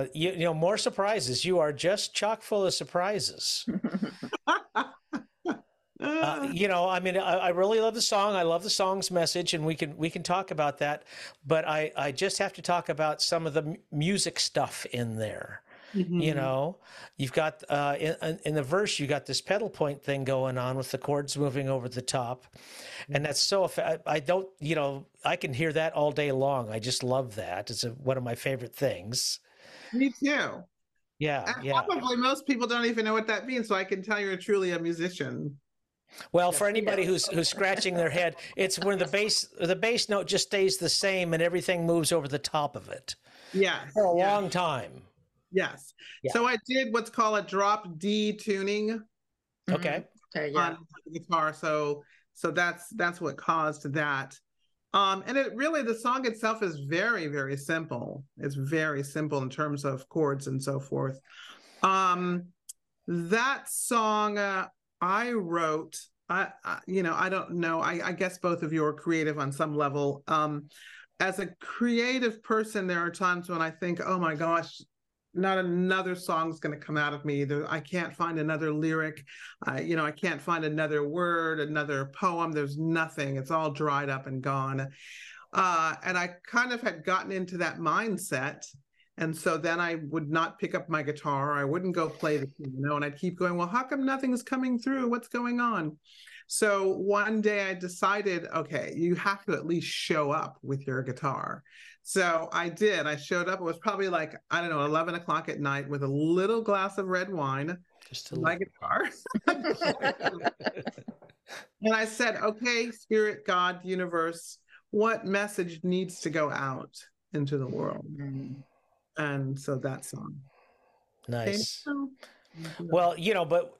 Well, you, you know, more surprises. You are just chock full of surprises. Uh, you know, I mean, I, I, really love the song. I love the song's message, and we can we can talk about that. But I I just have to talk about some of the m- music stuff in there. Mm-hmm. You know, you've got uh, in, in the verse, you got this pedal point thing going on with the chords moving over the top, and that's so. I, I don't, you know, I can hear that all day long. I just love that. It's a, one of my favorite things. Me too. Yeah, and yeah. Probably most people don't even know what that means, so I can tell you're truly a musician. Well, for anybody who's who's scratching their head, it's when the bass the bass note just stays the same and everything moves over the top of it. Yeah, for a long time. Yes. Yeah. So I did what's called a drop D tuning. Okay. Okay. Yeah. On the guitar. So so that's that's what caused that. Um, and it really the song itself is very very simple. It's very simple in terms of chords and so forth. Um, that song uh, I wrote. I, I, you know I don't know. I, I guess both of you are creative on some level. Um, as a creative person, there are times when I think, oh my gosh, not another song's going to come out of me either. I can't find another lyric. Uh, you know, I can't find another word, another poem. There's nothing. It's all dried up and gone. Uh, and I kind of had gotten into that mindset. And so then I would not pick up my guitar. I wouldn't go play the piano. And I'd keep going, well, how come nothing's coming through? What's going on? So one day I decided, okay, you have to at least show up with your guitar. So I did. I showed up. It was probably like, I don't know, 11 o'clock at night with a little glass of red wine, just my guitar. and I said, okay, spirit, God, universe, what message needs to go out into the world? Mm-hmm. And so that song. Nice. Well, you know, but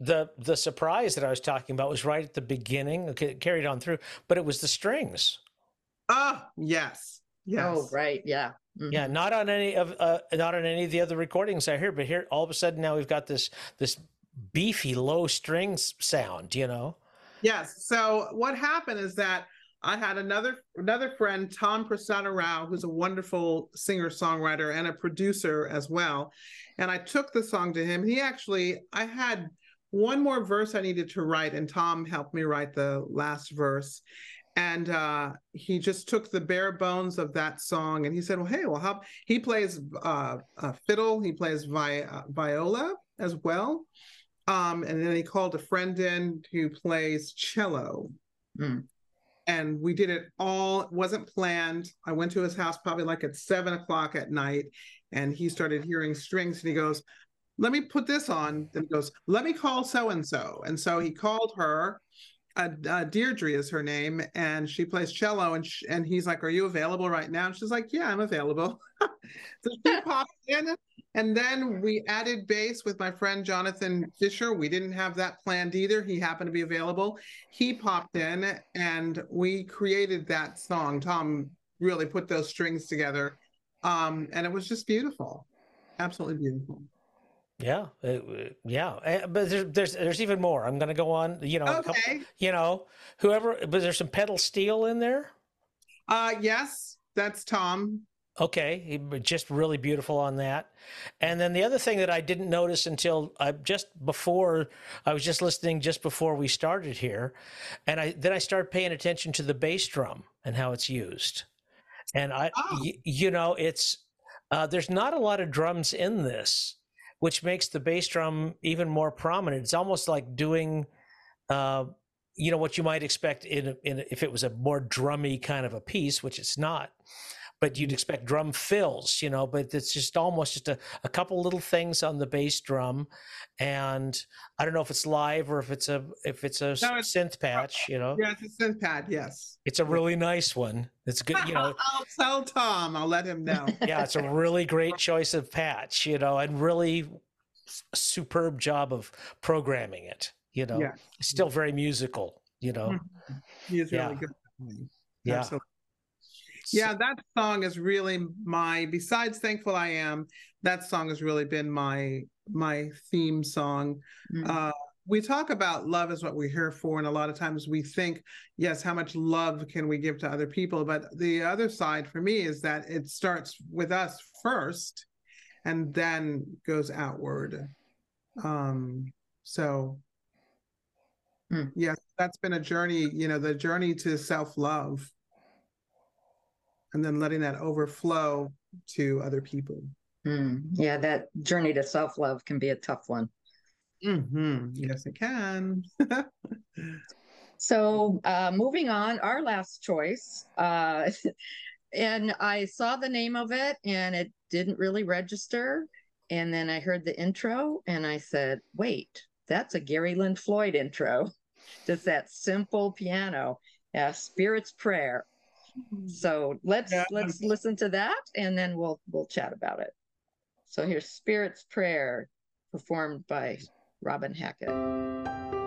the the surprise that I was talking about was right at the beginning. Okay, carried on through, but it was the strings. Oh yes, yes. Oh right, yeah. Mm-hmm. Yeah, not on any of uh, not on any of the other recordings I hear, but here all of a sudden now we've got this this beefy low strings sound. You know. Yes. So what happened is that I had another another friend, Tom Prasada-Rao, who's a wonderful singer songwriter and a producer as well. And I took the song to him. He actually, I had one more verse I needed to write, and Tom helped me write the last verse. And uh, he just took the bare bones of that song, and he said, "Well, hey, well, how he plays uh, fiddle, he plays vi- uh, viola as well." Um, and then he called a friend in who plays cello. Mm. And we did it all, it wasn't planned. I went to his house probably like at seven o'clock at night, and he started hearing strings, and he goes, let me put this on. And he goes, let me call so and so. And so he called her. Uh, uh, Deirdre is her name, and she plays cello. And sh- and he's like, "Are you available right now?" And she's like, "Yeah, I'm available." so she popped in, and then we added bass with my friend Jonathan Fisher. We didn't have that planned either. He happened to be available. He popped in, and we created that song. Tom really put those strings together, um, and it was just beautiful, absolutely beautiful. Yeah, uh, yeah, eh, but there's, there's there's even more. I'm going to go on. You know, okay. Couple, you know, whoever. But there's some pedal steel in there. Uh, yes, that's Tom. Okay, just really beautiful on that. And then the other thing that I didn't notice until I just before I was just listening just before we started here, and I then I started paying attention to the bass drum and how it's used. And I, oh. y- you know, it's uh, there's not a lot of drums in this which makes the bass drum even more prominent. It's almost like doing, uh, you know, what you might expect in, in if it was a more drummy kind of a piece, which it's not. But you'd expect drum fills, you know. But it's just almost just a, a couple little things on the bass drum, and I don't know if it's live or if it's a if it's a no, it's, synth patch, you know. Yeah, it's a synth pad. Yes, it's a really nice one. It's good, you know. I'll tell Tom. I'll let him know. yeah, it's a really great choice of patch, you know, and really superb job of programming it. You know, yeah. still very musical. You know, mm-hmm. he is yeah. really good. Yeah. Absolutely. Yeah, that song is really my. Besides "Thankful I Am," that song has really been my my theme song. Mm-hmm. Uh, we talk about love is what we're here for, and a lot of times we think, yes, how much love can we give to other people? But the other side for me is that it starts with us first, and then goes outward. Um, so Hmm. yes, that's been a journey, you know, the journey to self-love and then letting that overflow to other people. Mm, yeah, that journey to self love can be a tough one. hmm Yes, it can. So, uh, moving on, our last choice. Uh, and I saw the name of it and it didn't really register. And then I heard the intro and I said, wait, that's a Gary Lynn Floyd intro. Just that simple piano, uh, Spirit's Prayer. Hmm. So let's Yeah. let's listen to that and then we'll we'll chat about it. So here's Spirit's Prayer performed by Robin Hackett.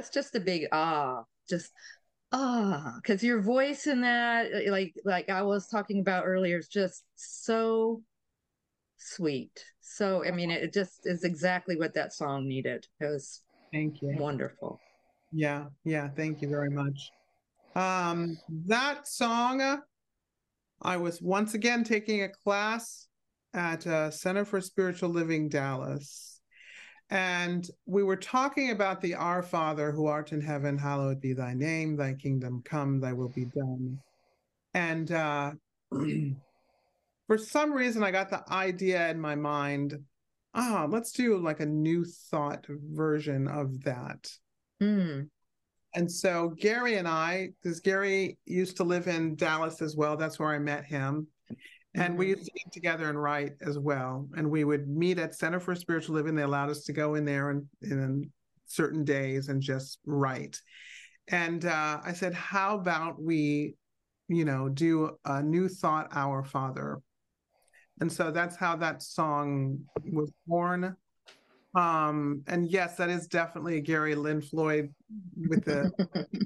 That's just a big ah, just ah, because your voice in that, uh, like like I was talking about earlier, is just so sweet. So I mean, it just is exactly what that song needed. It was Thank you. wonderful. Yeah, yeah, thank you very much. Um, that song, uh, I was once again taking a class at uh, Center for Spiritual Living Dallas. And we were talking about the Our Father who art in heaven, hallowed be thy name, thy kingdom come, thy will be done. And uh, for some reason, I got the idea in my mind ah, let's do like a new thought version of that. Mm. And so Gary and I, because Gary used to live in Dallas as well, that's where I met him. And we used to get together and write as well. And we would meet at Center for Spiritual Living. They allowed us to go in there and in certain days and just write. And uh, I said, how about we, you know, do a new thought, Our Father? And so that's how that song was born. Um, and yes, that is definitely Gary Lynn Floyd with the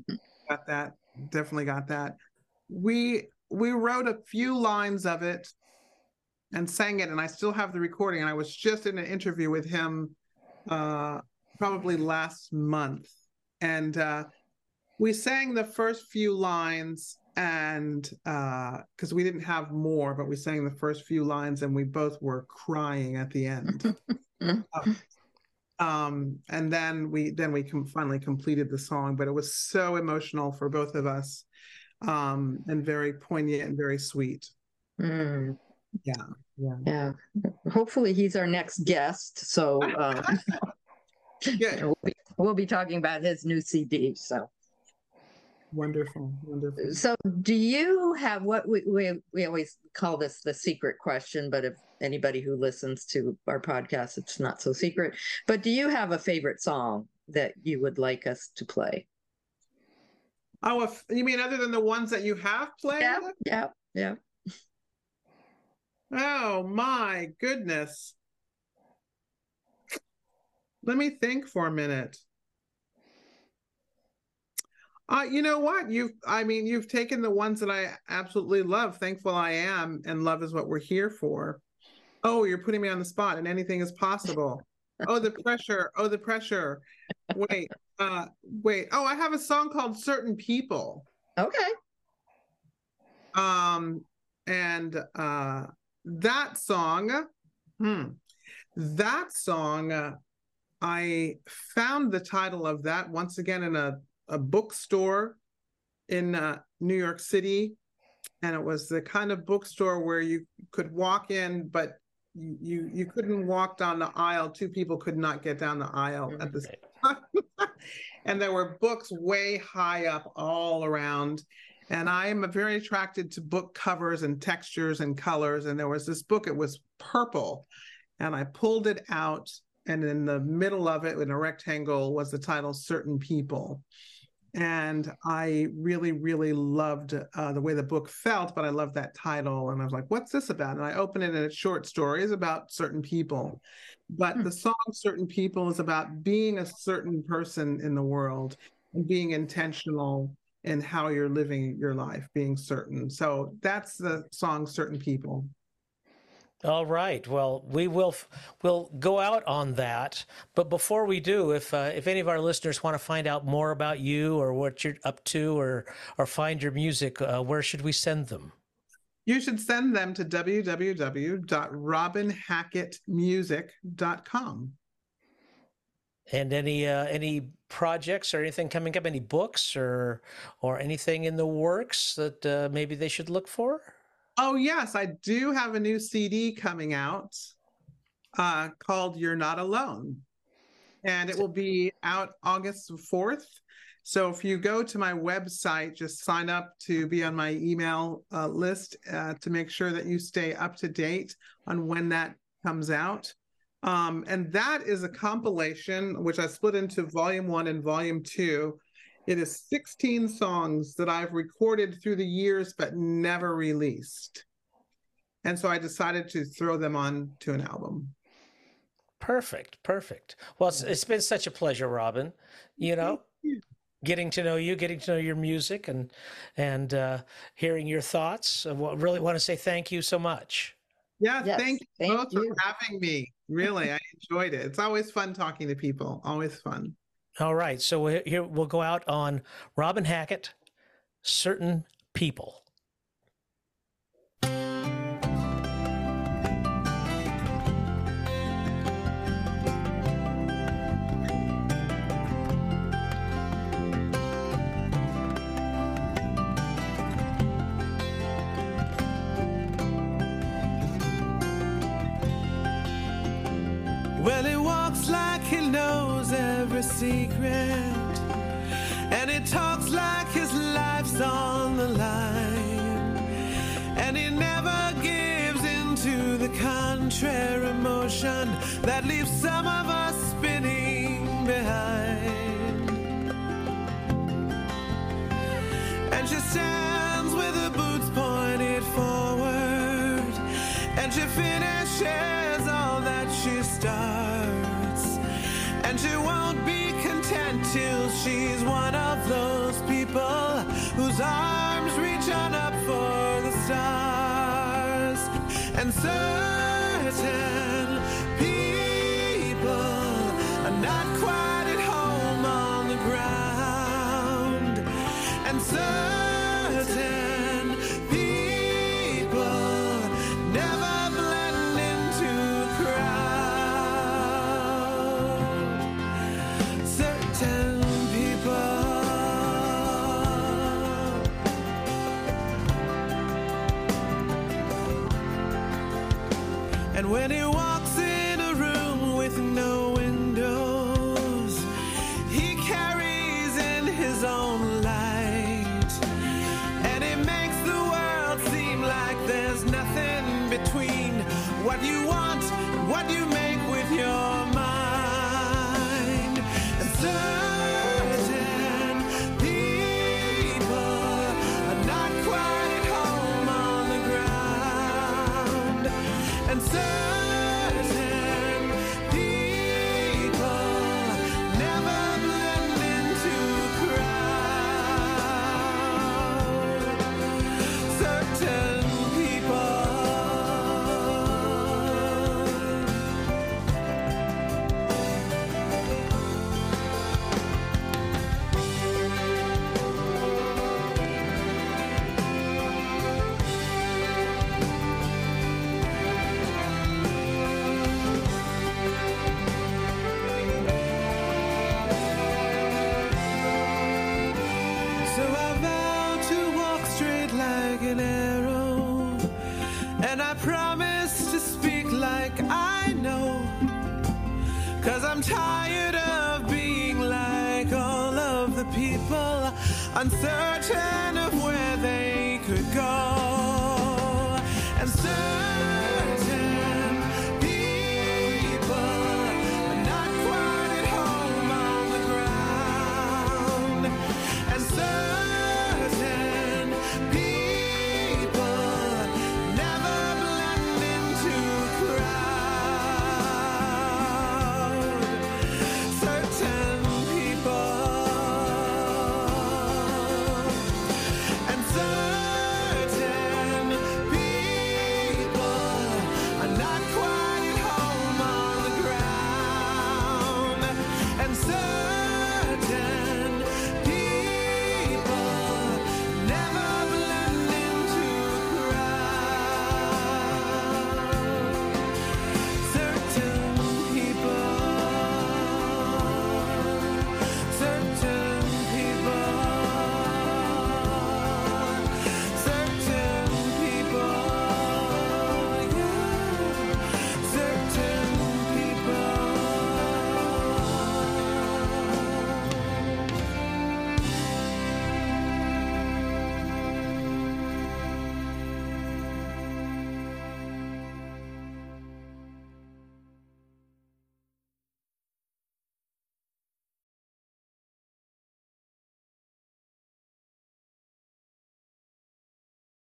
got that, definitely got that. We we wrote a few lines of it and sang it, and I still have the recording. And I was just in an interview with him uh probably last month. And uh we sang the first few lines and uh because we didn't have more but we sang the first few lines and we both were crying at the end um and then we then we com- finally completed the song but it was so emotional for both of us um and very poignant and very sweet Mm. yeah yeah Yeah. Hopefully he's our next guest. So um, yeah we'll, be, we'll be talking about his new CD. So wonderful wonderful so do you have what we, we we always call this the secret question, but if anybody who listens to our podcast, it's not so secret. But do you have a favorite song that you would like us to play? Oh if, you mean other than the ones that you have played Yeah, yeah, yeah. Oh my goodness. Let me think for a minute. Uh, you know what? You've, I mean, you've taken the ones that I absolutely love. Thankful I am, and love is what we're here for. Oh, you're putting me on the spot, and anything is possible. Oh, the pressure. Oh, the pressure. Wait, uh, wait. Oh, I have a song called Certain People. Okay. Um, and uh, that song, hmm, that song, uh, I found the title of that once again in a, a bookstore in uh, New York City. And it was the kind of bookstore where you could walk in, but you you, you couldn't walk down the aisle. Two people could not get down the aisle at the same time. and there were books way high up all around and I am very attracted to book covers and textures and colors. And there was this book, it was purple, and I pulled it out, and in the middle of it, in a rectangle, was the title Certain People. And I really, really loved uh, the way the book felt, but I loved that title. And I was like, what's this about? And I opened it, and it's short stories about certain people. But the song Certain People is about being a certain person in the world and being intentional in how you're living your life, being certain. So that's the song Certain People. All right. Well, we will we'll go out on that. But before we do, if uh, if any of our listeners want to find out more about you or what you're up to, or or find your music, uh, where should we send them? You should send them to www.robinhackettmusic.com. And any uh, any projects or anything coming up, any books or or anything in the works that uh, maybe they should look for? Oh yes, I do have a new CD coming out uh, called "You're Not Alone," and it will be out August fourth. So if you go to my website, just sign up to be on my email uh, list uh, to make sure that you stay up to date on when that comes out. Um, and that is a compilation which I split into volume one and volume two. It is 16 songs that I've recorded through the years but never released. And so I decided to throw them on to an album. Perfect, perfect. Well, it's, it's been such a pleasure, Robin. You know, you. getting to know you, getting to know your music, and and uh, hearing your thoughts. I really want to say thank you so much. Yeah, yes, thank you thank both you. for having me. Really, I enjoyed it. It's always fun talking to people. Always fun. All right. So here we'll go out on Robin Hackett, Certain People. secret and he talks like his life's on the line. And he never gives into the contrary emotion that leaves some of us spinning behind. And she stands with her boots pointed forward and she finishes she's one of those people whose arms reach on up for the stars. And so